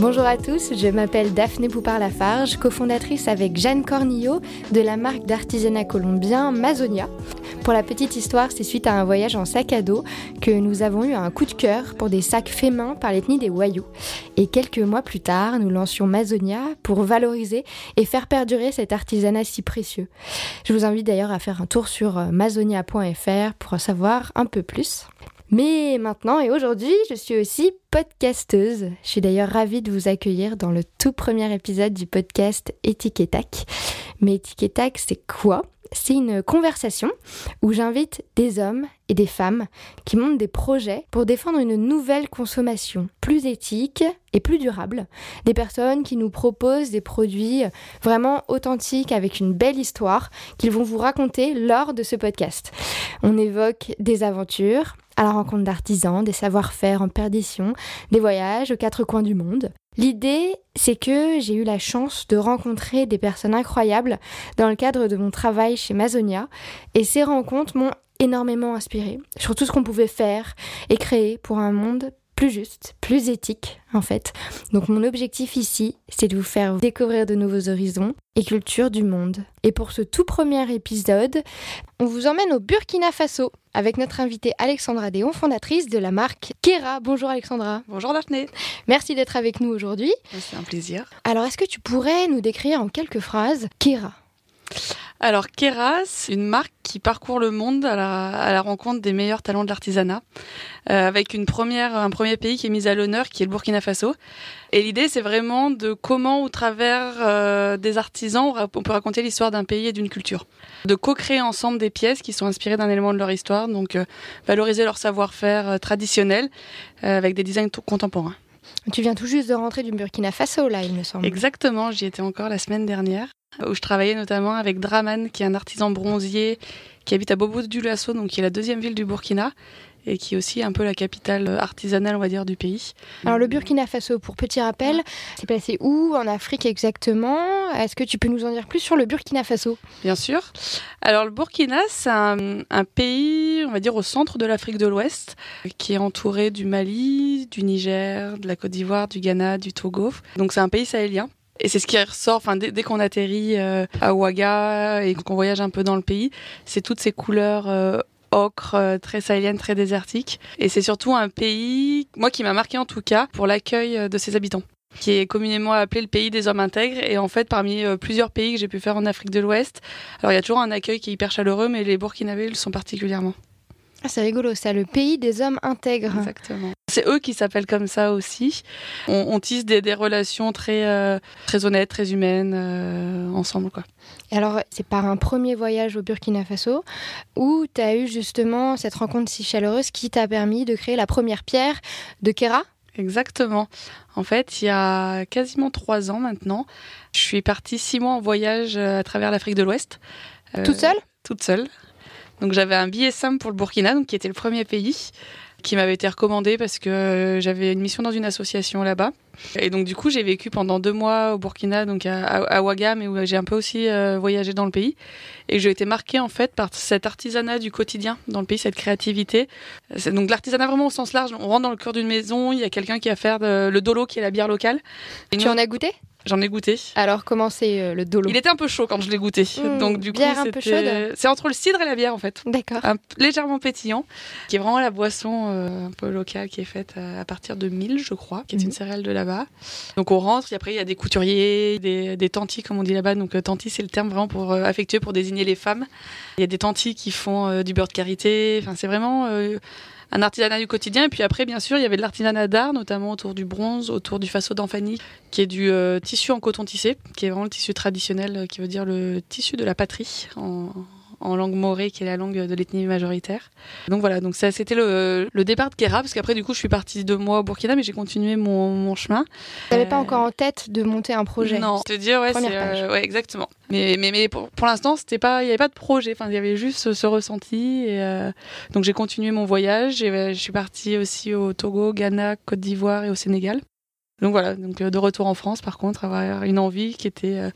Bonjour à tous, je m'appelle Daphné Poupard-Lafarge, cofondatrice avec Jeanne Cornillo de la marque d'artisanat colombien Mazonia. Pour la petite histoire, c'est suite à un voyage en sac à dos que nous avons eu un coup de cœur pour des sacs faits main par l'ethnie des Wayuu. Et quelques mois plus tard, nous lancions Mazonia pour valoriser et faire perdurer cet artisanat si précieux. Je vous invite d'ailleurs à faire un tour sur mazonia.fr pour en savoir un peu plus. Mais maintenant et aujourd'hui, je suis aussi podcasteuse. Je suis d'ailleurs ravie de vous accueillir dans le tout premier épisode du podcast Étiquetac. Mais Étiquetac, c'est quoi? C'est une conversation où j'invite des hommes et des femmes qui montent des projets pour défendre une nouvelle consommation plus éthique et plus durable. Des personnes qui nous proposent des produits vraiment authentiques avec une belle histoire qu'ils vont vous raconter lors de ce podcast. On évoque des aventures, à la rencontre d'artisans, des savoir-faire en perdition, des voyages aux quatre coins du monde. L'idée, c'est que j'ai eu la chance de rencontrer des personnes incroyables dans le cadre de mon travail chez Mazonia, et ces rencontres m'ont énormément inspiré sur tout ce qu'on pouvait faire et créer pour un monde plus juste, plus éthique en fait. Donc mon objectif ici, c'est de vous faire découvrir de nouveaux horizons et cultures du monde. Et pour ce tout premier épisode, on vous emmène au Burkina Faso avec notre invitée Alexandra Déon, fondatrice de la marque Kera. Bonjour Alexandra. Bonjour Daphné. Merci d'être avec nous aujourd'hui. C'est un plaisir. Alors est-ce que tu pourrais nous décrire en quelques phrases Kera? Alors Keras, une marque qui parcourt le monde à la, rencontre des meilleurs talents de l'artisanat, euh, avec une première, un premier pays qui est mis à l'honneur, qui est le Burkina Faso. Et l'idée, c'est vraiment de comment, au travers euh, des artisans, on peut raconter l'histoire d'un pays et d'une culture. De co-créer ensemble des pièces qui sont inspirées d'un élément de leur histoire, donc euh, valoriser leur savoir-faire traditionnel avec des designs contemporains. Tu viens tout juste de rentrer du Burkina Faso, là, il me semble. Exactement, j'y étais encore la semaine dernière où je travaillais notamment avec Draman, qui est un artisan bronzier qui habite à Bobo du Lasso, donc qui est la deuxième ville du Burkina et qui est aussi un peu la capitale artisanale, on va dire, du pays. Alors le Burkina Faso, pour petit rappel, c'est placé où en Afrique exactement? Est-ce que tu peux nous en dire plus sur le Burkina Faso? Bien sûr. Alors le Burkina, c'est un, un, pays, on va dire, au centre de l'Afrique de l'Ouest, qui est entouré du Mali, du Niger, de la Côte d'Ivoire, du Ghana, du Togo. Donc c'est un pays sahélien et c'est ce qui ressort, enfin, dès, qu'on atterrit euh, à Ouaga et qu'on voyage un peu dans le pays, c'est toutes ces couleurs euh, ocre, euh, très sahéliennes, très désertiques. Et c'est surtout un pays, moi, qui m'a marqué en tout cas, pour l'accueil de ses habitants qui est communément appelé le pays des hommes intègres. Et en fait, parmi plusieurs pays que j'ai pu faire en Afrique de l'Ouest, alors il y a toujours un accueil qui est hyper chaleureux, mais les Burkinabés le sont particulièrement. Ah, c'est rigolo, c'est le pays des hommes intègres. Exactement. C'est eux qui s'appellent comme ça aussi. On, tisse des, relations très, euh, très honnêtes, très humaines euh, ensemble. Quoi. Et alors, c'est par un premier voyage au Burkina Faso où tu as eu justement cette rencontre si chaleureuse qui t'a permis de créer la première pierre de Kera? Exactement. En fait, il y a quasiment trois ans maintenant, je suis partie six mois en voyage euh, à travers l'Afrique de l'Ouest. toute seule? Toute seule. Donc j'avais un billet simple pour le Burkina, donc qui était le premier pays qui m'avait été recommandé parce que euh, j'avais une mission dans une association là-bas. Et donc du coup, j'ai vécu pendant deux mois au Burkina, donc à, à, Ouagam, et où j'ai un peu aussi euh, voyagé dans le pays. Et j'ai été marquée en fait par cet artisanat du quotidien dans le pays, cette créativité. Donc l'artisanat vraiment au sens large. On rentre dans le cœur d'une maison, il y a quelqu'un qui va faire le dolo, qui est la bière locale. Et tu en as goûté? J'en ai goûté. Alors, comment c'est euh, le dolo? Il était un peu chaud quand je l'ai goûté. Mmh, Donc, du coup, c'est entre le cidre et la bière en fait. D'accord. Légèrement pétillant, qui est vraiment la boisson euh, un peu locale qui est faite à, partir de mille, je crois, qui est une mmh. céréale de Donc, on rentre et après, il y a des couturiers, des, tantis, comme on dit là-bas. Donc, euh, tantis, c'est le terme vraiment pour affectueux pour désigner les femmes. Il y a des tantis qui font du beurre de karité. Enfin, c'est vraiment un artisanat du quotidien. Et puis après, bien sûr, il y avait de l'artisanat d'art, notamment autour du bronze, autour du faso d'Anfani, qui est du euh, tissu en coton tissé, qui est vraiment le tissu traditionnel, euh, qui veut dire le tissu de la patrie en, en langue morée, qui est la langue de l'ethnie majoritaire. Donc voilà, donc ça c'était le, le, départ de Kera, parce qu'après du coup je suis partie deux mois au Burkina, mais j'ai continué mon, mon chemin. Tu n'avais pas euh, encore en tête de monter un projet Non, te dire ouais, c'est euh, ouais, exactement. Mais mais, mais pour, pour l'instant c'était pas, il y avait pas de projet, enfin il y avait juste ce, ressenti. Et, euh, donc j'ai continué mon voyage et je suis partie aussi au Togo, Ghana, Côte d'Ivoire et au Sénégal. Donc voilà, donc de retour en France par contre, avoir une envie qui était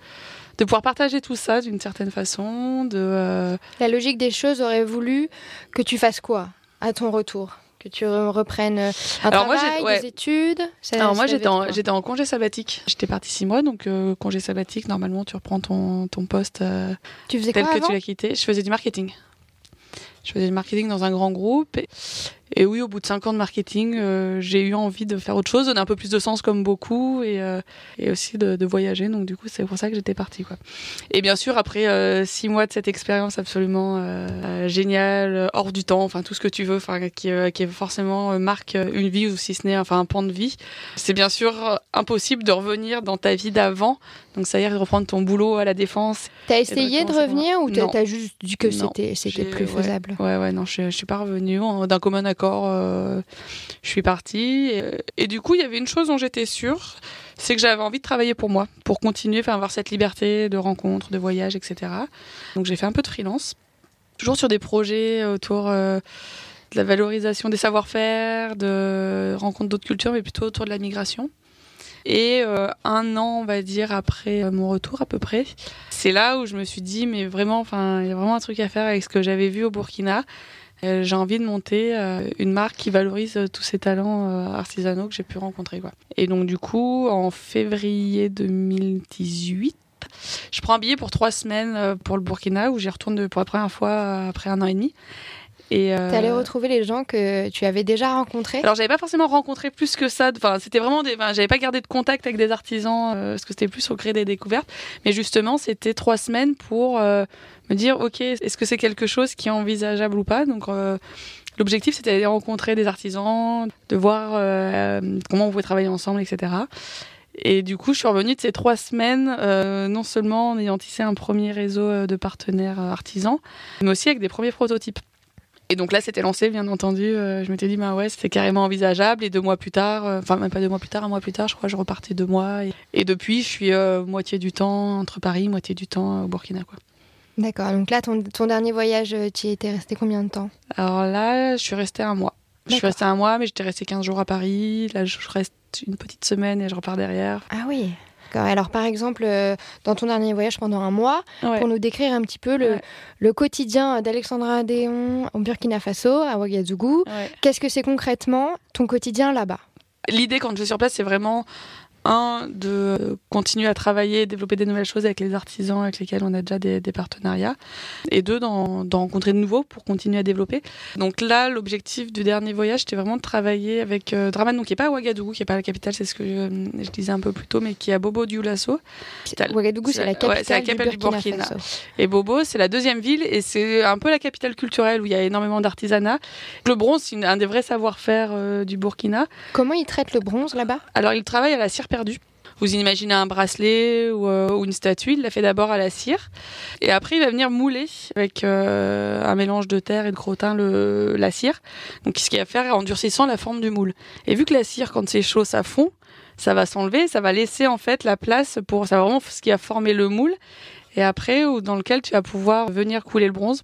de pouvoir partager tout ça d'une certaine façon. De, euh, La logique des choses aurait voulu que tu fasses quoi à ton retour? Que tu reprennes euh, un Alors travail, moi, des études? Alors moi, j'étais en, j'étais en congé sabbatique. J'étais partie six mois, donc euh, congé sabbatique, normalement, tu reprends ton, ton poste euh, tu faisais tel quoi que tu l'as quitté. Je faisais du marketing. Je faisais du marketing dans un grand groupe. Et, et oui, au bout de cinq ans de marketing, euh, j'ai eu envie de faire autre chose, donner un peu plus de sens comme beaucoup et, euh, et aussi de, de, voyager. Donc du coup, c'est pour ça que j'étais partie. Quoi. Et bien sûr, après euh, six mois de cette expérience absolument euh, géniale, hors du temps, enfin tout ce que tu veux, enfin qui, qui forcément marque une vie ou si ce n'est enfin un pan de vie, c'est bien sûr impossible de revenir dans ta vie d'avant. Donc ça y est, de reprendre ton boulot à la défense. T'as essayé de, revenir ou t'as juste dit que c'était c'était plus faisable? Ouais, ouais, non, je, je suis pas revenue d'un commun accord euh, je suis partie. Et, du coup, il y avait une chose dont j'étais sûre, c'est que j'avais envie de travailler pour moi, pour continuer, enfin avoir cette liberté de rencontres, de voyages, etc. Donc j'ai fait un peu de freelance, toujours sur des projets autour euh, de la valorisation des savoir-faire, de rencontres d'autres cultures, mais plutôt autour de la migration. Et euh, un an, on va dire, après mon retour à peu près, c'est là où je me suis dit, mais vraiment, enfin, il y a vraiment un truc à faire avec ce que j'avais vu au Burkina. Euh, j'ai envie de monter euh, une marque qui valorise euh, tous ces talents artisanaux que j'ai pu rencontrer. Et donc du coup, en février 2018, je prends un billet pour trois semaines pour le Burkina où j'y retourne pour la première fois après un an et demi. Et euh... allé retrouver les gens que tu avais déjà rencontrés Alors j'avais pas forcément rencontré plus que ça. Enfin, c'était vraiment des. Enfin, j'avais pas gardé de contact avec des artisans parce que c'était plus au gré des découvertes. Mais justement, c'était trois semaines pour me dire, ok, est-ce que c'est quelque chose qui est envisageable ou pas? Donc, euh, l'objectif, c'était d'aller rencontrer des artisans, de voir euh, comment on pouvait travailler ensemble, etc. Et du coup, je suis revenue de ces trois semaines, euh, non seulement en ayant tissé un premier réseau de partenaires artisans, mais aussi avec des premiers prototypes. Et donc là, c'était lancé, bien entendu. je m'étais dit, bah ouais, c'est carrément envisageable. Et deux mois plus tard, enfin même pas deux mois plus tard, un mois plus tard, je crois, je repartais deux mois. Et, et depuis, je suis moitié du temps entre Paris, moitié du temps au Burkina, quoi. D'accord, donc là, ton, ton, dernier voyage, euh, tu y étais resté combien de temps? Alors là, je suis restée un mois. Je suis restée un mois, mais j'étais restée 15 jours à Paris. Là, je reste une petite semaine et je repars derrière. Ah oui alors par exemple, euh, dans ton dernier voyage pendant un mois, pour nous décrire un petit peu le, le quotidien d'Alexandra Adéon au Burkina Faso, à Ouagadougou, qu'est-ce que c'est concrètement ton quotidien là-bas? L'idée quand je suis sur place, c'est vraiment un, de continuer à travailler, développer des nouvelles choses avec les artisans avec lesquels on a déjà des, partenariats, et deux, d'en rencontrer de nouveaux pour continuer à développer. Donc là, l'objectif du dernier voyage, c'était vraiment de travailler avec euh, Draman, donc qui n'est pas à Ouagadougou, qui n'est pas la capitale, c'est ce que je, disais un peu plus tôt, mais qui est à Bobo Dioulasso. Ouagadougou, c'est la capitale, du, Burkina. Et Bobo, c'est la deuxième ville, et c'est un peu la capitale culturelle où il y a énormément d'artisanat. Le bronze, c'est un des vrais savoir-faire euh, du Burkina. Comment ils traitent le bronze là-bas? Alors, ils travaillent à la cire Vous imaginez un bracelet euh, ou, une statue, il l'a fait d'abord à la cire. Et après, il va venir mouler avec euh, un mélange de terre et de crottin la cire. Donc, ce qu'il va faire, en durcissant la forme du moule. Et vu que la cire, quand c'est chaud, ça fond, ça va s'enlever, ça va laisser en fait la place pour. Ça vraiment ce qui a formé le moule. Et après, ou dans lequel tu vas pouvoir venir couler le bronze.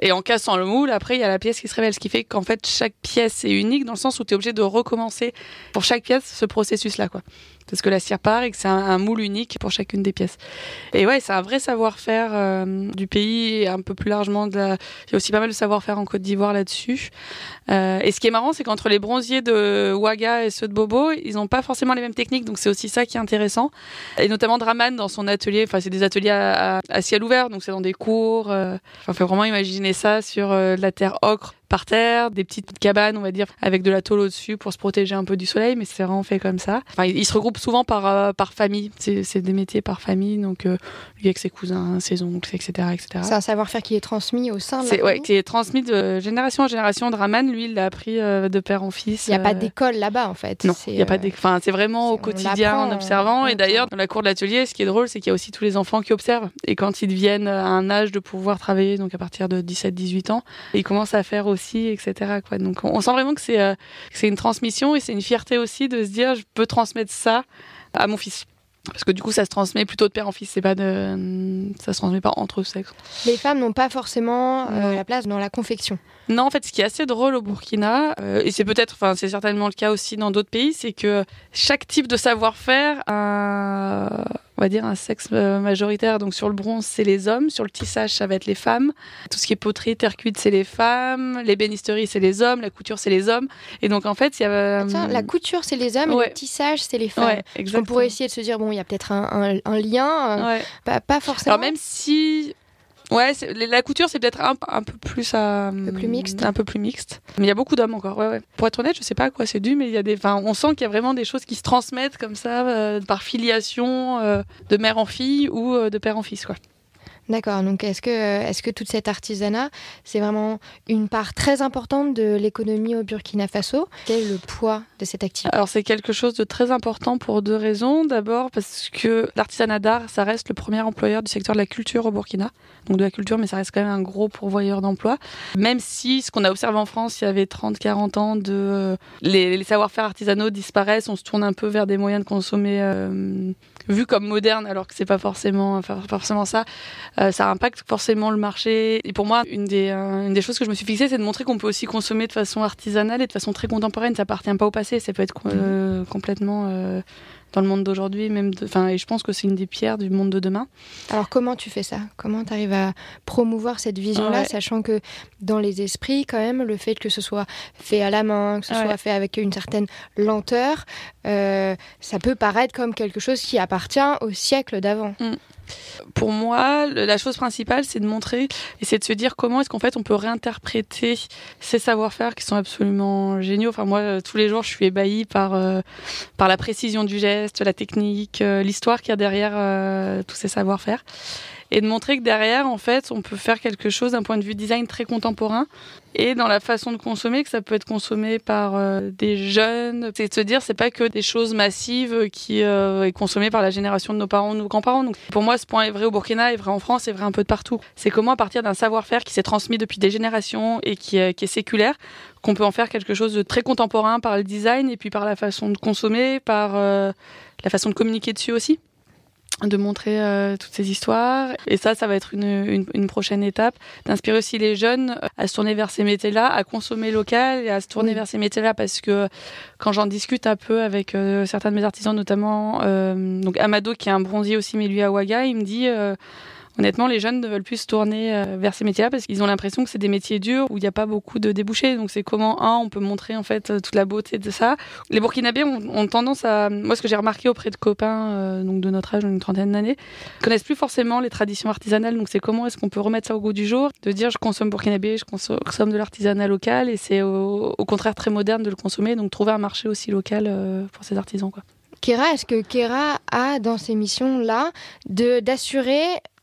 Et en cassant le moule, après, il y a la pièce qui se révèle. Ce qui fait qu'en fait, chaque pièce est unique dans le sens où tu es obligé de recommencer pour chaque pièce ce processus-là. Parce que la cire part et que c'est un, moule unique pour chacune des pièces. Et ouais, c'est un vrai savoir-faire euh, du pays et un peu plus largement de la... Il y a aussi pas mal de savoir-faire en Côte d'Ivoire là-dessus. Euh, et ce qui est marrant, c'est qu'entre les bronziers de Ouaga et ceux de Bobo, ils n'ont pas forcément les mêmes techniques, donc c'est aussi ça qui est intéressant. Et notamment Draman dans son atelier, enfin c'est des ateliers à, ciel ouvert, donc c'est dans des cours. Euh, enfin, faut vraiment imaginer ça sur euh, la terre ocre par terre, des petites cabanes, on va dire, avec de la tôle au-dessus pour se protéger un peu du soleil, mais c'est vraiment fait comme ça. Enfin, ils se regroupent souvent par, euh, par famille. C'est des métiers par famille, donc euh, lui avec ses cousins, ses oncles, etc. etc. C'est un savoir-faire qui est transmis au sein de la ouais, qui est transmis de génération en génération. Draman, lui, il l'a appris euh, de père en fils. Il n'y a pas d'école là-bas, en fait. Non, il y a pas Enfin, c'est vraiment au quotidien, en observant. Et d'ailleurs, dans la cour de l'atelier, ce qui est drôle, c'est qu'il y a aussi tous les enfants qui observent. Et quand ils deviennent à un âge de pouvoir travailler, donc à partir de 17-18 ans, ils commencent à faire aussi, etc. Donc on, sent vraiment euh, que c'est une transmission et c'est une fierté aussi de se dire je peux transmettre ça à mon fils. Parce que du coup, ça se transmet plutôt de père en fils, c'est pas de, ça se transmet pas entre sexes. Les femmes n'ont pas forcément euh, la place dans la confection. Non, en fait, ce qui est assez drôle au Burkina, euh, et c'est peut-être, enfin, c'est certainement le cas aussi dans d'autres pays, c'est que chaque type de savoir-faire a, on va dire, un sexe euh, majoritaire. Donc sur le bronze, c'est les hommes. Sur le tissage, ça va être les femmes. Tout ce qui est poterie, terre cuite, c'est les femmes. L'ébénisterie, c'est les hommes. La couture, c'est les hommes. Et donc en fait, il y a. Attends, la couture, c'est les hommes. Et le tissage, c'est les femmes. Ouais. On pourrait essayer de se dire, bon, il y a peut-être un, un, lien. Pas, pas forcément. Alors même si Ouais, la couture, c'est peut-être un, un, peu plus un peu plus mixte. Un peu plus mixte. Mais il y a beaucoup d'hommes encore. Ouais, ouais. Pour être honnête, je sais pas à quoi c'est dû, mais il y a des. Enfin, on sent qu'il y a vraiment des choses qui se transmettent comme ça euh, par filiation euh, de mère en fille ou euh, de père en fils, quoi. D'accord. Donc, est-ce que, est-ce que toute cet artisanat, c'est vraiment une part très importante de l'économie au Burkina Faso? Quel est le poids de cette activité? Alors, c'est quelque chose de très important pour deux raisons. D'abord, parce que l'artisanat d'art, ça reste le premier employeur du secteur de la culture au Burkina. Donc, de la culture, mais ça reste quand même un gros pourvoyeur d'emplois. Même si, ce qu'on a observé en France, il y avait 30-40 ans de. Les, savoir-faire artisanaux disparaissent, on se tourne un peu vers des moyens de consommer. Euh, vus comme modernes, alors que c'est pas forcément, forcément ça. Euh, ça impacte forcément le marché. Et pour moi, une des, euh, une des choses que je me suis fixée, c'est de montrer qu'on peut aussi consommer de façon artisanale et de façon très contemporaine. Ça appartient pas au passé, ça peut être euh, mhm. complètement dans le monde d'aujourd'hui, même. Enfin, et je pense que c'est une des pierres du monde de demain. Alors, comment tu fais ça? Comment tu arrives à promouvoir cette vision-là, sachant que dans les esprits, quand même, le fait que ce soit fait à la main, que ce soit fait avec une certaine lenteur, ça peut paraître comme quelque chose qui appartient au siècle d'avant. Mm. Pour moi, la chose principale, c'est de montrer et c'est de se dire comment est-ce qu'en fait on peut réinterpréter ces savoir-faire qui sont absolument géniaux. Enfin, moi, euh, tous les jours, je suis ébahie par, euh, par la précision du geste, la technique, euh, l'histoire qu'il y a derrière tous ces savoir-faire et de montrer que derrière, en fait, on peut faire quelque chose d'un point de vue design très contemporain et dans la façon de consommer, que ça peut être consommé par euh, des jeunes. C'est de se dire, c'est pas que des choses massives qui euh, est consommées par la génération de nos parents, de nos grands-parents. Donc pour moi, ce point est vrai au Burkina, est vrai en France, est vrai un peu de partout. C'est comment à partir d'un savoir-faire qui s'est transmis depuis des générations et qui, euh, qui est séculaire, qu'on peut en faire quelque chose de très contemporain par le design et puis par la façon de consommer, par la façon de communiquer dessus aussi de montrer euh, toutes ces histoires. Et ça, ça va être une, une, prochaine étape, d'inspirer aussi les jeunes à se tourner vers ces métiers-là, à consommer local et à se tourner vers ces métiers-là parce que quand j'en discute un peu avec euh, certains de mes artisans, notamment euh, donc Amado qui est un bronzier aussi, mais lui à Ouaga, il me dit honnêtement, les jeunes ne veulent plus se tourner euh, vers ces métiers-là parce qu'ils ont l'impression que c'est des métiers durs où il n'y a pas beaucoup de débouchés. Donc c'est comment, un, on peut montrer en fait toute la beauté de ça. Les Burkinabés ont, tendance à, moi ce que j'ai remarqué auprès de copains euh, donc de notre âge, une trentaine d'années, connaissent plus forcément les traditions artisanales. Donc c'est comment est-ce qu'on peut remettre ça au goût du jour, de dire je consomme burkinabé, je consomme de l'artisanat local et c'est au, contraire très moderne de le consommer. Donc trouver un marché aussi local euh, pour ces artisans quoi. Kera, est-ce que Kera a dans ces missions-là d'assurer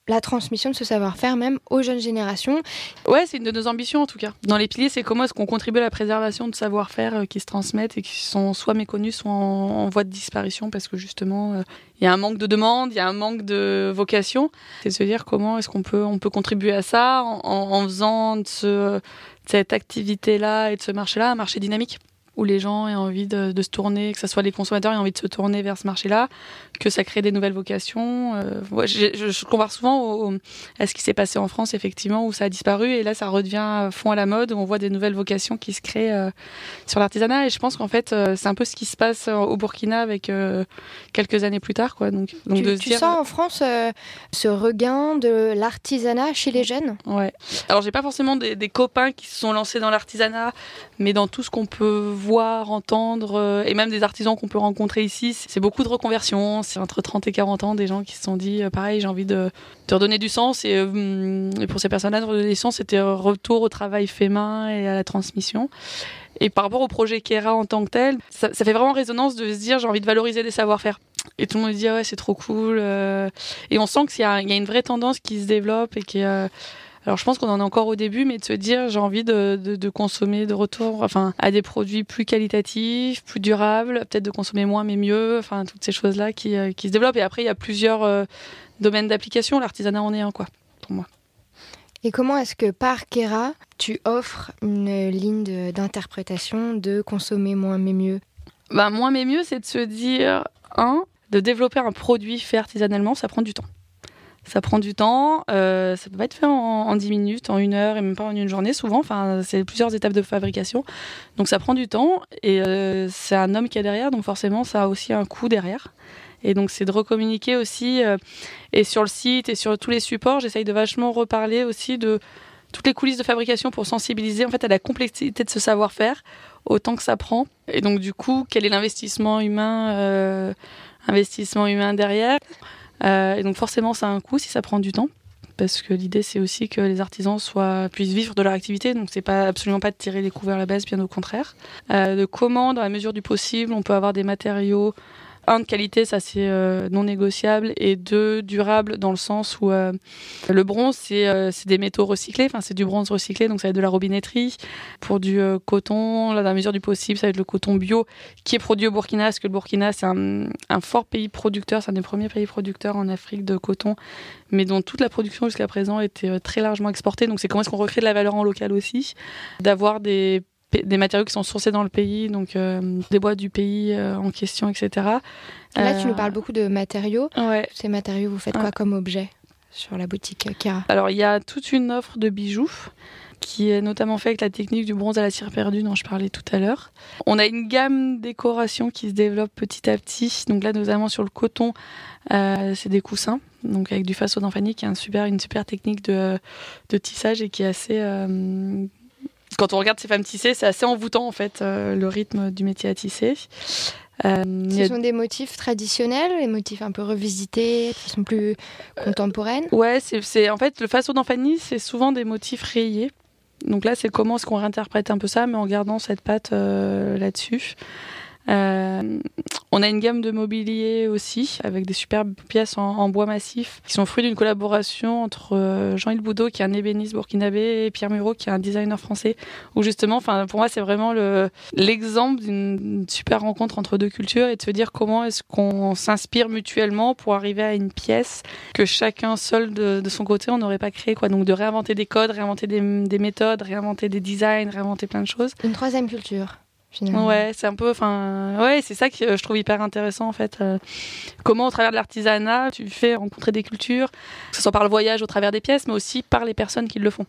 la transmission de ce savoir-faire même aux jeunes générations. Ouais, c'est une de nos ambitions en tout cas. Dans les piliers, c'est comment est-ce qu'on contribue à la préservation de savoir-faire euh, qui se transmettent et qui sont soit méconnus, soit en, voie de disparition parce que justement, euh, il y a un manque de demande, il y a un manque de vocation. C'est se dire comment est-ce qu'on peut, on peut contribuer à ça en, faisant de, ce, cette activité-là et de ce marché-là un marché dynamique où les gens aient envie de, se tourner, que ce soit les consommateurs aient envie de se tourner vers ce marché-là, que ça crée des nouvelles vocations. Euh, je, compare souvent à ce qui s'est passé en France, effectivement, où ça a disparu, et là, ça redevient fond à la mode, où on voit des nouvelles vocations qui se créent euh, sur l'artisanat. Et je pense qu'en fait, euh, c'est un peu ce qui se passe au Burkina avec quelques années plus tard. Quoi. Donc, donc tu, tu sens en France ce regain de l'artisanat chez les jeunes? Ouais. Alors, j'ai pas forcément des, des, copains qui se sont lancés dans l'artisanat, mais dans tout ce qu'on peut voir voir, entendre, euh, et même des artisans qu'on peut rencontrer ici, c'est beaucoup de reconversion. C'est entre 30 et 40 ans des gens qui se sont dit, euh, pareil, j'ai envie de, de, redonner du sens. Et, euh, pour ces personnes-là, redonner du sens, c'était retour au travail fait main et à la transmission. Et par rapport au projet Kera en tant que tel, ça, fait vraiment résonance de se dire j'ai envie de valoriser des savoir-faire. Et tout le monde dit ouais c'est trop cool. Et on sent qu'il y, y, a une vraie tendance qui se développe et qui est alors je pense qu'on en est encore au début, mais de se dire j'ai envie de, de, consommer de retour, enfin à des produits plus qualitatifs, plus durables, peut-être de consommer moins mais mieux, enfin toutes ces choses là qui, euh, qui se développent. Et après il y a plusieurs euh, domaines d'application. L'artisanat en est un quoi pour moi. Et comment est-ce que par Kera, tu offres une ligne d'interprétation de, consommer moins mais mieux? Bah, Moins mais mieux, c'est de se dire, un, de développer un produit fait artisanalement, ça prend du temps. Ça prend du temps. Euh, ça peut pas être fait en, 10 minutes, en une heure et même pas en une journée souvent. Enfin, c'est plusieurs étapes de fabrication. Donc ça prend du temps et euh, c'est un homme qui est derrière, donc forcément ça a aussi un coût derrière. Et donc, c'est de recommuniquer aussi. et sur le site et sur tous les supports, j'essaye de vachement reparler aussi de toutes les coulisses de fabrication pour sensibiliser en fait à la complexité de ce savoir-faire, autant que ça prend. Et donc, du coup, quel est l'investissement humain, investissement humain derrière? Et donc, forcément, ça a un coût si ça prend du temps parce que l'idée c'est aussi que les artisans soient, puissent vivre de leur activité, donc c'est pas absolument pas de tirer les couverts à la baisse, bien au contraire. Euh, de comment, dans la mesure du possible, on peut avoir des matériaux un de qualité, ça c'est euh, non négociable, et deux durable dans le sens où euh, le bronze c'est euh, des métaux recyclés, enfin c'est du bronze recyclé, donc ça va être de la robinetterie. Pour du coton, là dans la mesure du possible, ça va être le coton bio qui est produit au Burkina, parce que le Burkina c'est un, un, fort pays producteur, c'est un des premiers pays producteurs en Afrique de coton, mais dont toute la production jusqu'à présent était très largement exportée. Donc c'est comment est-ce qu'on recrée de la valeur en local aussi, d'avoir des des matériaux qui sont sourcés dans le pays, donc euh, des bois du pays euh, en question, etc. Là, tu nous parles beaucoup de matériaux. Ouais. Ces matériaux, vous faites quoi comme objet sur la boutique Kira? Alors, il y a toute une offre de bijoux qui est notamment fait avec la technique du bronze à la cire perdue dont je parlais tout à l'heure. On a une gamme décoration qui se développe petit à petit. Donc là, notamment sur le coton, euh, c'est des coussins, donc avec du faso d'enfanie, qui est un super, une super technique de, de tissage et qui est assez quand on regarde ces femmes tissées, c'est assez envoûtant en fait, euh, le rythme du métier à tisser. Euh, Ce sont des motifs traditionnels, des motifs un peu revisités, de façon plus contemporaine Ouais, c'est en fait le façon d'Anfani, c'est souvent des motifs rayés. Donc là, c'est comment est-ce qu'on réinterprète un peu ça, mais en gardant cette patte euh, là-dessus. Euh, on a une gamme de mobilier aussi, avec des superbes pièces en, bois massif, qui sont fruits d'une collaboration entre euh, Jean-Yves Boudot, qui est un ébéniste burkinabé, et Pierre Muro, qui est un designer français, où justement, pour moi, c'est vraiment l'exemple d'une super rencontre entre deux cultures et de se dire comment est-ce qu'on s'inspire mutuellement pour arriver à une pièce que chacun seul de, son côté, on n'aurait pas créé, quoi. Donc, de réinventer des codes, réinventer des méthodes, réinventer des designs, réinventer plein de choses. Une troisième culture. Ouais, c'est un peu, enfin, ouais, c'est ça que je trouve hyper intéressant en fait. Euh, comment au travers de l'artisanat, tu fais rencontrer des cultures, que ce soit par le voyage au travers des pièces, mais aussi par les personnes qui le font.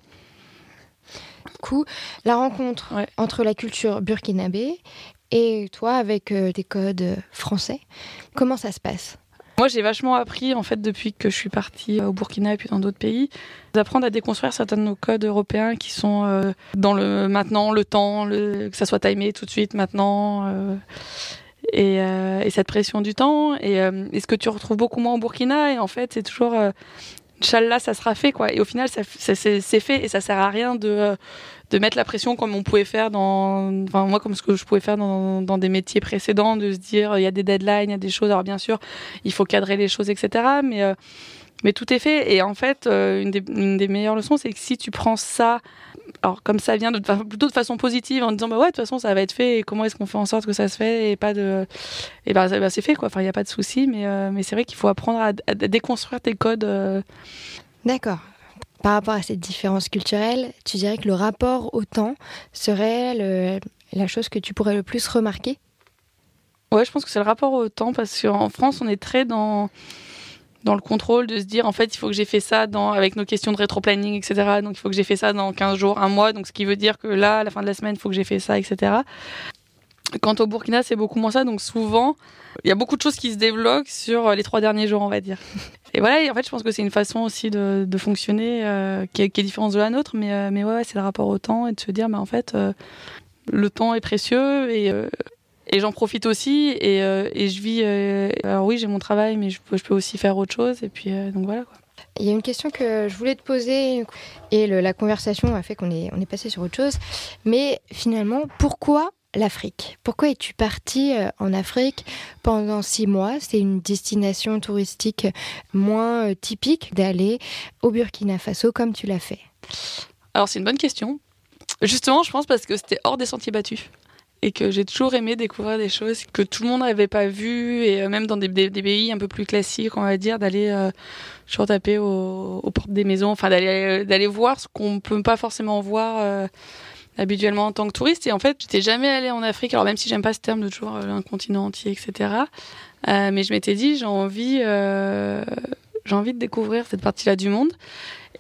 Du coup, la rencontre entre la culture burkinabé et toi avec euh, des codes français, comment ça se passe? Moi, j'ai vachement appris, en fait, depuis que je suis partie au Burkina et puis dans d'autres pays, d'apprendre à déconstruire certains de nos codes européens qui sont euh, dans le maintenant, le temps, que ça soit timé tout de suite, maintenant. Euh, et, euh, et, cette pression du temps. Et, ce que tu retrouves beaucoup moins au Burkina, et en fait, c'est toujours Inch'Allah, ça sera fait, quoi. Et au final, c'est fait et ça sert à rien de, de mettre la pression comme on pouvait faire dans, enfin, moi, comme ce que je pouvais faire dans, dans des métiers précédents, de se dire, il y a des deadlines, il y a des choses. Alors, bien sûr, il faut cadrer les choses, etc. Mais, euh, mais tout est fait. Et en fait, euh, une, des, une des meilleures leçons, c'est que si tu prends ça alors comme ça vient de, plutôt de façon positive en disant bah ouais de toute façon ça va être fait et comment est-ce qu'on fait en sorte que ça se fait et pas de et ben bah, c'est fait quoi enfin il n'y a pas de souci mais euh, mais c'est vrai qu'il faut apprendre à, déconstruire tes codes euh. d'accord par rapport à cette différence culturelle tu dirais que le rapport au temps serait la chose que tu pourrais le plus remarquer? Ouais je pense que c'est le rapport au temps parce qu'en France on est très dans dans le contrôle de se dire en fait il faut que j'ai fait ça dans avec nos questions de rétro-planning etc donc il faut que j'ai fait ça dans 15 jours un mois. Donc ce qui veut dire que là à la fin de la semaine il faut que j'ai fait ça etc quant au Burkina c'est beaucoup moins ça donc souvent il y a beaucoup de choses qui se débloquent sur les trois derniers jours on va dire et voilà et en fait je pense que c'est une façon aussi de, de fonctionner euh, qui, est, qui, est, différente de la nôtre mais, euh, mais ouais, c'est le rapport au temps et de se dire mais en fait euh, le temps est précieux et et j'en profite aussi et, euh, et je vis. Euh, alors oui, j'ai mon travail, mais je peux, je peux, aussi faire autre chose. Et puis euh, donc voilà quoi. Il y a une question que je voulais te poser et le, la conversation a fait qu'on est, on est passé sur autre chose. Mais finalement, pourquoi l'Afrique Pourquoi es-tu partie en Afrique pendant six mois? C'est une destination touristique moins typique d'aller au Burkina Faso comme tu l'as fait. Alors c'est une bonne question. Justement, je pense parce que c'était hors des sentiers battus et que j'ai toujours aimé découvrir des choses que tout le monde n'avait pas vues et euh, même dans des, pays un peu plus classiques on va dire d'aller euh, toujours taper aux, portes des maisons enfin d'aller euh, voir ce qu'on peut pas forcément voir euh, habituellement en tant que touriste. Et en fait j'étais jamais allée en Afrique. Alors même si j'aime pas ce terme de toujours un continent entier etc mais je m'étais dit j'ai envie j'ai envie de découvrir cette partie-là du monde.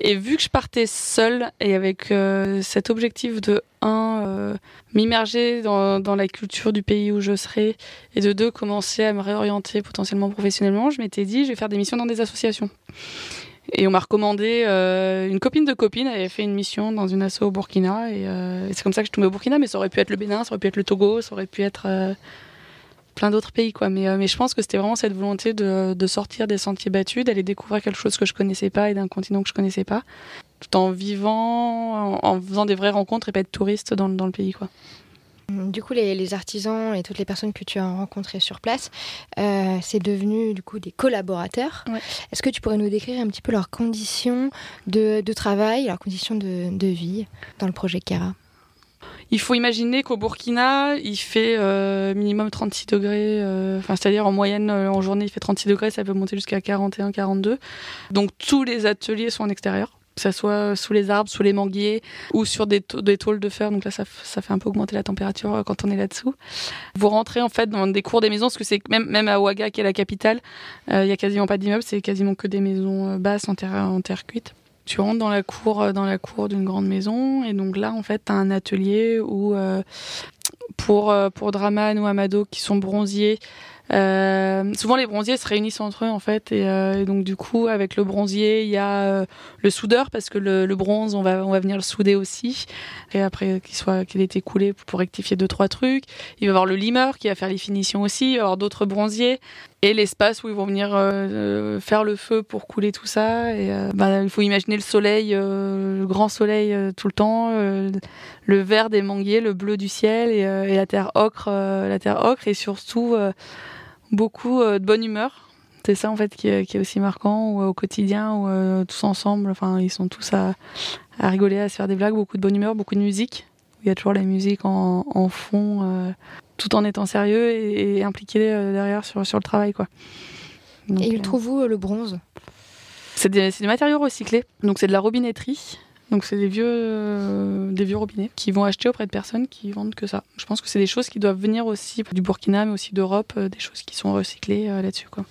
Et vu que je partais seule et avec euh, cet objectif de un, euh, m'immerger dans, dans, la culture du pays où je serais, et de deux, commencer à me réorienter potentiellement professionnellement, je m'étais dit, je vais faire des missions dans des associations. Et on m'a recommandé, euh, une copine de copine avait fait une mission dans une asso au Burkina, et, euh, c'est comme ça que je tombée au Burkina, mais ça aurait pu être le Bénin, ça aurait pu être le Togo, ça aurait pu être euh, plein d'autres pays, quoi. Mais, mais je pense que c'était vraiment cette volonté de, de, sortir des sentiers battus, d'aller découvrir quelque chose que je connaissais pas et d'un continent que je connaissais pas, tout en vivant, en, en, faisant des vraies rencontres et pas être touriste dans, dans le pays, quoi. Du coup, les, les, artisans et toutes les personnes que tu as rencontrées sur place, euh, c'est devenu du coup des collaborateurs. Ouais. Est-ce que tu pourrais nous décrire un petit peu leurs conditions de, de travail, leurs conditions de, de, vie dans le projet Kera il faut imaginer qu'au Burkina, il fait euh, minimum 36 degrés, euh, c'est-à-dire en moyenne en journée, il fait 36 degrés, ça peut monter jusqu'à 41, 42. Donc tous les ateliers sont en extérieur que ça soit sous les arbres, sous les manguiers ou sur des, tôles de fer. Donc là, ça, fait un peu augmenter la température euh, quand on est là-dessous. Vous rentrez en fait dans des cours des maisons, parce que c'est même, à Ouaga, qui est la capitale, il euh, y a quasiment pas d'immeubles, c'est quasiment que des maisons euh, basses en terre, cuite. Tu rentres dans la cour, dans la cour d'une grande maison, et donc là, en fait, tu as un atelier où euh, pour, pour Draman ou Amado, qui sont bronziers, euh, souvent les bronziers se réunissent entre eux en fait et, euh, donc du coup avec le bronzier il y a euh, le soudeur parce que le, le, bronze on va on va venir le souder aussi. Et après qu'il soit qu'il ait été coulé pour, rectifier deux trois trucs. Il va y avoir le limeur qui va faire les finitions aussi. Il va y avoir d'autres bronziers et l'espace où ils vont venir euh, faire le feu pour couler tout ça. Et bah, il faut imaginer le soleil le grand soleil tout le temps le vert des manguiers le bleu du ciel et, et la terre ocre la terre ocre. Et surtout beaucoup euh, de bonne humeur. C'est ça en fait qui est, qui est aussi marquant ou, euh, au quotidien euh, tous ensemble, enfin ils sont tous à, à, rigoler, à se faire des blagues, beaucoup de bonne humeur, beaucoup de musique. Il y a toujours la musique en, en fond, tout en étant sérieux et, et impliqué derrière sur, sur le travail quoi. Donc, et il trouve où le bronze? C'est des, des, matériaux recyclés, donc c'est de la robinetterie. Donc c'est des vieux, euh, des vieux robinets qui vont acheter auprès de personnes qui vendent que ça. Je pense que c'est des choses qui doivent venir aussi du Burkina, mais aussi d'Europe, euh, des choses qui sont recyclées euh, là-dessus. quoi.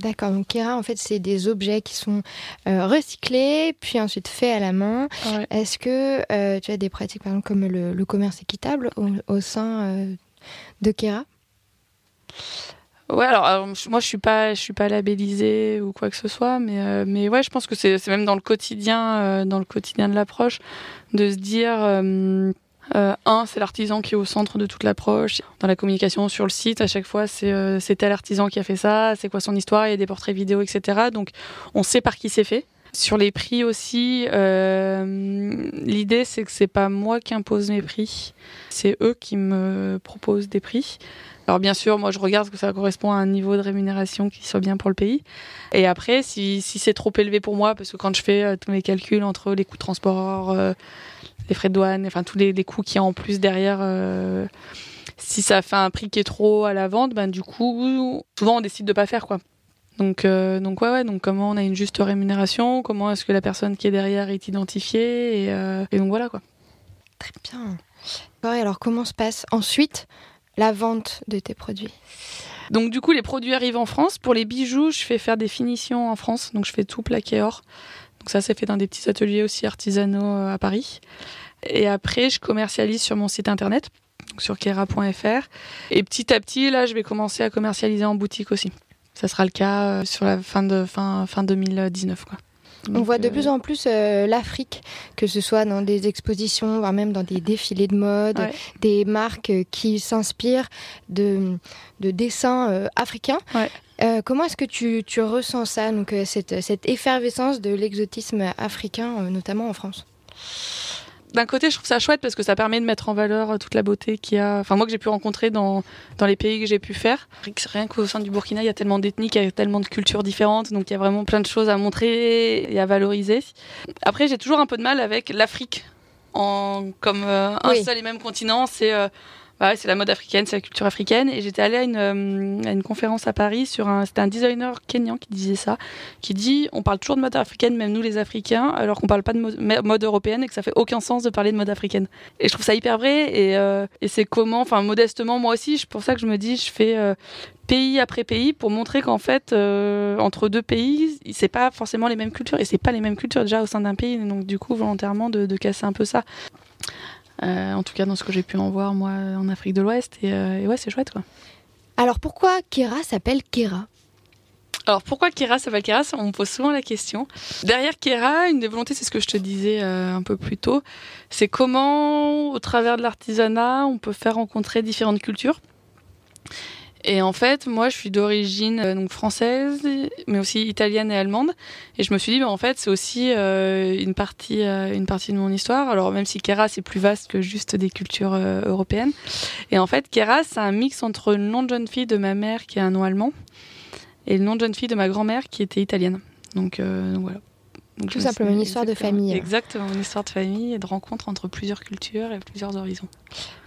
D'accord, donc Kera, en fait, c'est des objets qui sont recyclés, puis ensuite faits à la main. Ouais. Est-ce que tu as des pratiques, par exemple, comme le, le commerce équitable au, au sein de Kera Ouais, alors, alors, moi je suis pas, je suis pas labellisée ou quoi que ce soit, mais euh, mais ouais, je pense que c'est même dans le quotidien, euh, dans le quotidien de l'approche, de se dire. Euh, un, c'est l'artisan qui est au centre de toute l'approche. Dans la communication sur le site, à chaque fois, c'est euh, tel artisan qui a fait ça, c'est quoi son histoire, il y a des portraits vidéo, etc. Donc, on sait par qui c'est fait. Sur les prix aussi, euh, l'idée c'est que c'est pas moi qui impose mes prix, c'est eux qui me proposent des prix. Alors bien sûr, moi je regarde que ça correspond à un niveau de rémunération qui soit bien pour le pays. Et après, si, si c'est trop élevé pour moi, parce que quand je fais euh, tous mes calculs entre les coûts de transport, euh, les frais de douane, enfin tous les, coûts qu'il y a en plus derrière, euh, si ça fait un prix qui est trop à la vente, ben du coup, souvent on décide de pas faire quoi. Donc, donc ouais, ouais, donc comment on a une juste rémunération, comment est-ce que la personne qui est derrière est identifiée, et, donc voilà quoi. Très bien. Alors comment se passe ensuite la vente de tes produits donc du coup, les produits arrivent en France. Pour les bijoux, je fais faire des finitions en France, donc je fais tout plaqué or. Donc ça, c'est fait dans des petits ateliers aussi artisanaux euh, à Paris. Et après, je commercialise sur mon site internet, sur kera.fr. Et petit à petit, là, je vais commencer à commercialiser en boutique aussi. Ça sera le cas euh, sur la fin de fin, fin 2019, quoi. Donc, On voit de euh... plus en plus euh, l'Afrique, que ce soit dans des expositions, voire même dans des défilés de mode, ouais. des marques qui s'inspirent de, de, dessins euh, africains. Ouais. Euh, comment est-ce que tu, tu, ressens ça, donc, euh, cette, cette, effervescence de l'exotisme africain, euh, notamment en France? D'un côté, je trouve ça chouette parce que ça permet de mettre en valeur toute la beauté qu'il y a, enfin moi que j'ai pu rencontrer dans, dans les pays que j'ai pu faire. Rien qu'au sein du Burkina, il y a tellement d'ethnies, il y a tellement de cultures différentes, donc il y a vraiment plein de choses à montrer et à valoriser. Après, j'ai toujours un peu de mal avec l'Afrique en comme euh, un oui. seul et même continent. C'est euh, ouais, c'est la mode africaine, c'est la culture africaine. Et j'étais allée à une, euh, à une conférence à Paris sur un, c'était un designer kenyan qui disait ça, qui dit, on parle toujours de mode africaine, même nous les Africains, alors qu'on parle pas de mode, européenne et que ça fait aucun sens de parler de mode africaine. Et je trouve ça hyper vrai. Et, euh, et c'est comment, enfin modestement, moi aussi, c'est pour ça que je me dis, je fais euh, pays après pays pour montrer qu'en fait, entre deux pays, c'est pas forcément les mêmes cultures et c'est pas les mêmes cultures déjà au sein d'un pays. Donc, du coup, volontairement, de, casser un peu ça. Euh, en tout cas, dans ce que j'ai pu en voir, moi, en Afrique de l'Ouest. Et, et, ouais, c'est chouette, quoi. Alors, pourquoi Kera s'appelle Kera alors pourquoi Kera s'appelle Kera On me pose souvent la question. Derrière Kera, une des volontés, c'est ce que je te disais un peu plus tôt, c'est comment, au travers de l'artisanat, on peut faire rencontrer différentes cultures. Et en fait, moi, je suis d'origine euh, donc française, mais aussi italienne et allemande. Et je me suis dit, bah, en fait, c'est aussi euh, une partie, euh, une partie de mon histoire. Alors même si Kera c'est plus vaste que juste des cultures européennes. Et en fait, Kera, c'est un mix entre le nom de jeune fille de ma mère qui est un nom allemand et le nom de jeune fille de ma grand-mère qui était italienne. Donc, donc voilà. Tout simplement une histoire de famille. Exactement, une histoire de famille et de rencontre entre plusieurs cultures et plusieurs horizons.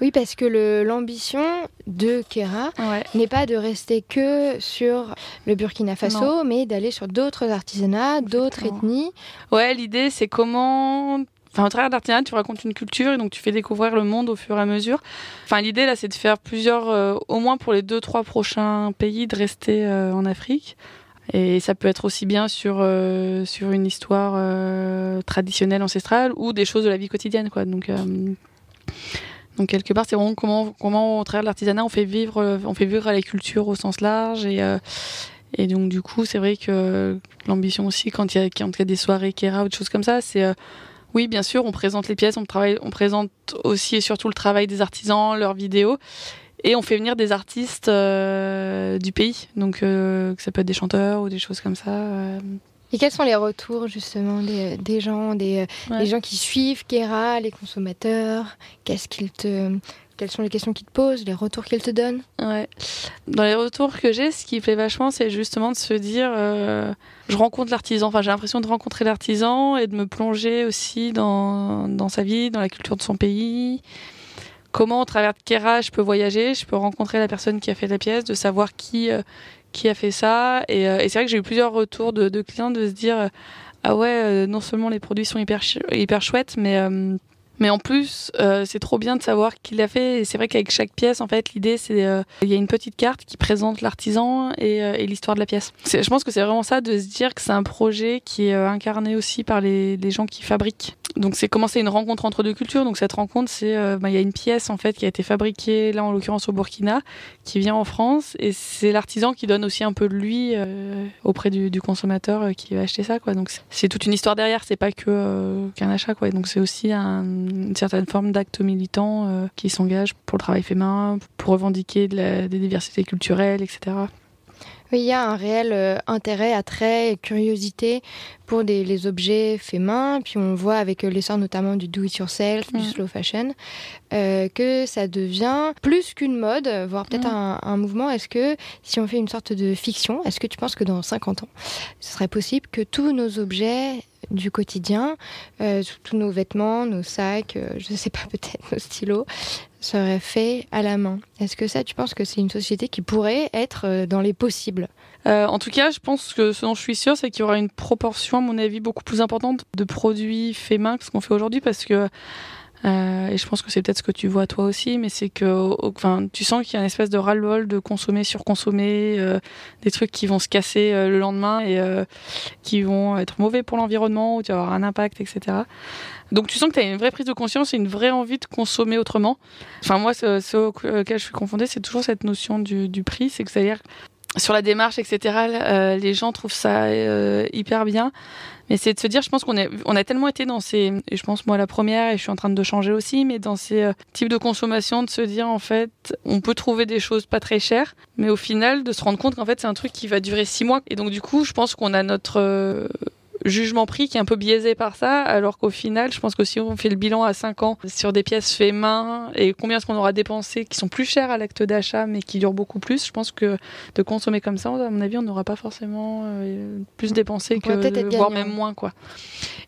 Oui, parce que l'ambition de Kera n'est pas de rester que sur le Burkina Faso, mais d'aller sur d'autres artisanats, d'autres ethnies. Ouais, l'idée c'est comment Enfin, au travers d'artisanat, tu racontes une culture et donc tu fais découvrir le monde au fur et à mesure. Enfin, l'idée là, c'est de faire plusieurs, euh, au moins pour les deux, trois prochains pays, de rester euh, en Afrique. Et ça peut être aussi bien sur, euh, sur une histoire euh, traditionnelle, ancestrale, ou des choses de la vie quotidienne. Quoi. Donc, euh, donc quelque part, c'est vraiment comment, comment, au travers de l'artisanat, on fait vivre, on fait vivre la culture au sens large. Et, et donc, du coup, c'est vrai que l'ambition aussi, quand il y, y a des soirées Kera ou des choses comme ça, c'est oui, bien sûr, on présente les pièces, on, travaille, on présente aussi et surtout le travail des artisans, leurs vidéos. Et on fait venir des artistes euh, du pays, donc euh, ça peut être des chanteurs ou des choses comme ça. Euh. Et quels sont les retours justement des, des gens, des, gens qui suivent Kera, les consommateurs? Qu'est-ce qu'ils te, quelles sont les questions qu'ils te posent, les retours qu'ils te donnent? Ouais. Dans les retours que j'ai, ce qui plaît vachement, c'est justement de se dire, je rencontre l'artisan. Enfin, j'ai l'impression de rencontrer l'artisan et de me plonger aussi dans, dans sa vie, dans la culture de son pays comment, au travers de Kera, je peux voyager, je peux rencontrer la personne qui a fait la pièce, de savoir qui, euh, a fait ça. Euh, et, c'est vrai que j'ai eu plusieurs retours de, clients de se dire euh, Ah ouais, non seulement les produits sont hyper chouettes, mais mais en plus, euh, c'est trop bien de savoir qui l'a fait. C'est vrai qu'avec chaque pièce, en fait, l'idée, c'est euh, il y a une petite carte qui présente l'artisan et, euh, l'histoire de la pièce. Je pense que c'est vraiment ça de se dire que c'est un projet qui est incarné aussi par les, gens qui fabriquent. Donc c'est commencer une rencontre entre deux cultures. Donc cette rencontre, c'est bah, il y a une pièce en fait qui a été fabriquée là en l'occurrence au Burkina, qui vient en France et c'est l'artisan qui donne aussi un peu de lui auprès du, consommateur qui va acheter ça. Donc c'est toute une histoire derrière. C'est pas que qu'un achat. Donc c'est aussi un une certaine forme d'acte militant euh, qui s'engage pour le travail fait main, pour revendiquer de la, des diversités culturelles, etc. Oui, il y a un réel euh, intérêt, attrait et curiosité pour des, les objets faits main. Puis on voit avec euh, l'essor notamment du do-it-yourself, du slow fashion, que ça devient plus qu'une mode, voire peut-être un, mouvement. Est-ce que si on fait une sorte de fiction, est-ce que tu penses que dans 50 ans, ce serait possible que tous nos objets du quotidien, euh, tous nos vêtements, nos sacs, euh, je ne sais pas, peut-être nos stylos, seraient faits à la main. Est-ce que ça, tu penses que c'est une société qui pourrait être euh, dans les possibles? En tout cas, je pense que ce dont je suis sûre, c'est qu'il y aura une proportion, à mon avis, beaucoup plus importante de produits faits main que ce qu'on fait aujourd'hui, parce que euh, et je pense que c'est peut-être ce que tu vois toi aussi, mais c'est que, enfin, tu sens qu'il y a une espèce de ras-le-bol de consommer, surconsommer, euh, des trucs qui vont se casser euh, le lendemain et qui vont être mauvais pour l'environnement ou tu vas avoir un impact, etc. Donc tu sens que tu as une vraie prise de conscience et une vraie envie de consommer autrement. Enfin moi, ce, auquel je suis confondée, c'est toujours cette notion du, du prix, c'est que c'est-à-dire sur la démarche, etc. les gens trouvent ça hyper bien. Mais c'est de se dire, je pense qu'on on a tellement été dans ces, et je pense moi la première, et je suis en train de changer aussi, mais dans ces euh, types de consommation, de se dire en fait, on peut trouver des choses pas très chères, mais au final, de se rendre compte qu'en fait, c'est un truc qui va durer six mois. Et donc du coup, je pense qu'on a notre euh, jugement prix qui est un peu biaisé par ça, alors qu'au final, je pense que si on fait le bilan à 5 ans sur des pièces faites main et combien est-ce qu'on aura dépensé qui sont plus chères à l'acte d'achat mais qui durent beaucoup plus, je pense que de consommer comme ça, à mon avis, on n'aura pas forcément euh, plus dépensé que voire même moins quoi.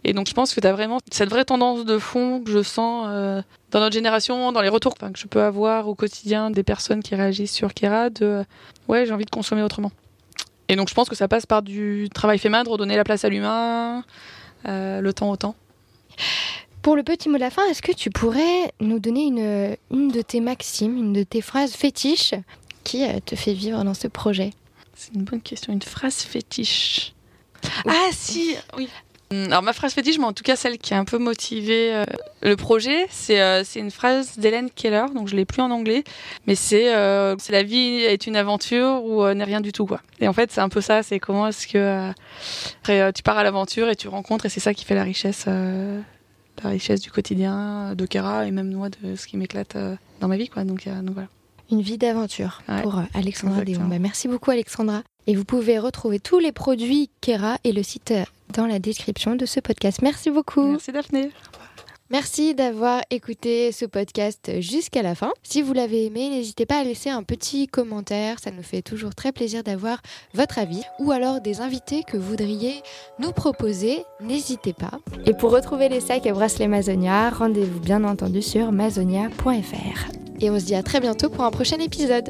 Et donc je pense que tu as vraiment cette vraie tendance de fond que je sens euh, dans notre génération, dans les retours que je peux avoir au quotidien des personnes qui réagissent sur Kera de ouais, j'ai envie de consommer autrement. Et donc je pense que ça passe par du travail fait main, de redonner la place à l'humain, euh, le temps au temps. Pour le petit mot de la fin, est-ce que tu pourrais nous donner une, une de tes maximes, une de tes phrases fétiches qui te fait vivre dans ce projet? C'est une bonne question. Une phrase fétiche. Ah si, oui. Hum, alors ma phrase fétiche, mais en tout cas celle qui a un peu motivé euh, le projet, c'est euh, une phrase d'Hélène Keller, donc je l'ai plus en anglais, mais c'est euh, la vie est une aventure ou n'est rien du tout quoi. Et en fait c'est un peu ça, c'est comment est-ce que après, tu pars à l'aventure et tu rencontres et c'est ça qui fait la richesse la richesse du quotidien de Kera et même moi de ce qui m'éclate dans ma vie quoi. Donc, donc voilà. Une vie d'aventure pour Alexandra Déon. Bah, merci beaucoup Alexandra. Et vous pouvez retrouver tous les produits Kera et le site dans la description de ce podcast. Merci beaucoup. Merci Daphné. Merci d'avoir écouté ce podcast jusqu'à la fin. Si vous l'avez aimé, n'hésitez pas à laisser un petit commentaire, ça nous fait toujours très plaisir d'avoir votre avis ou alors des invités que vous voudriez nous proposer, n'hésitez pas. Et pour retrouver les sacs et bracelets Mazonia, rendez-vous bien entendu sur mazonia.fr. Et on se dit à très bientôt pour un prochain épisode.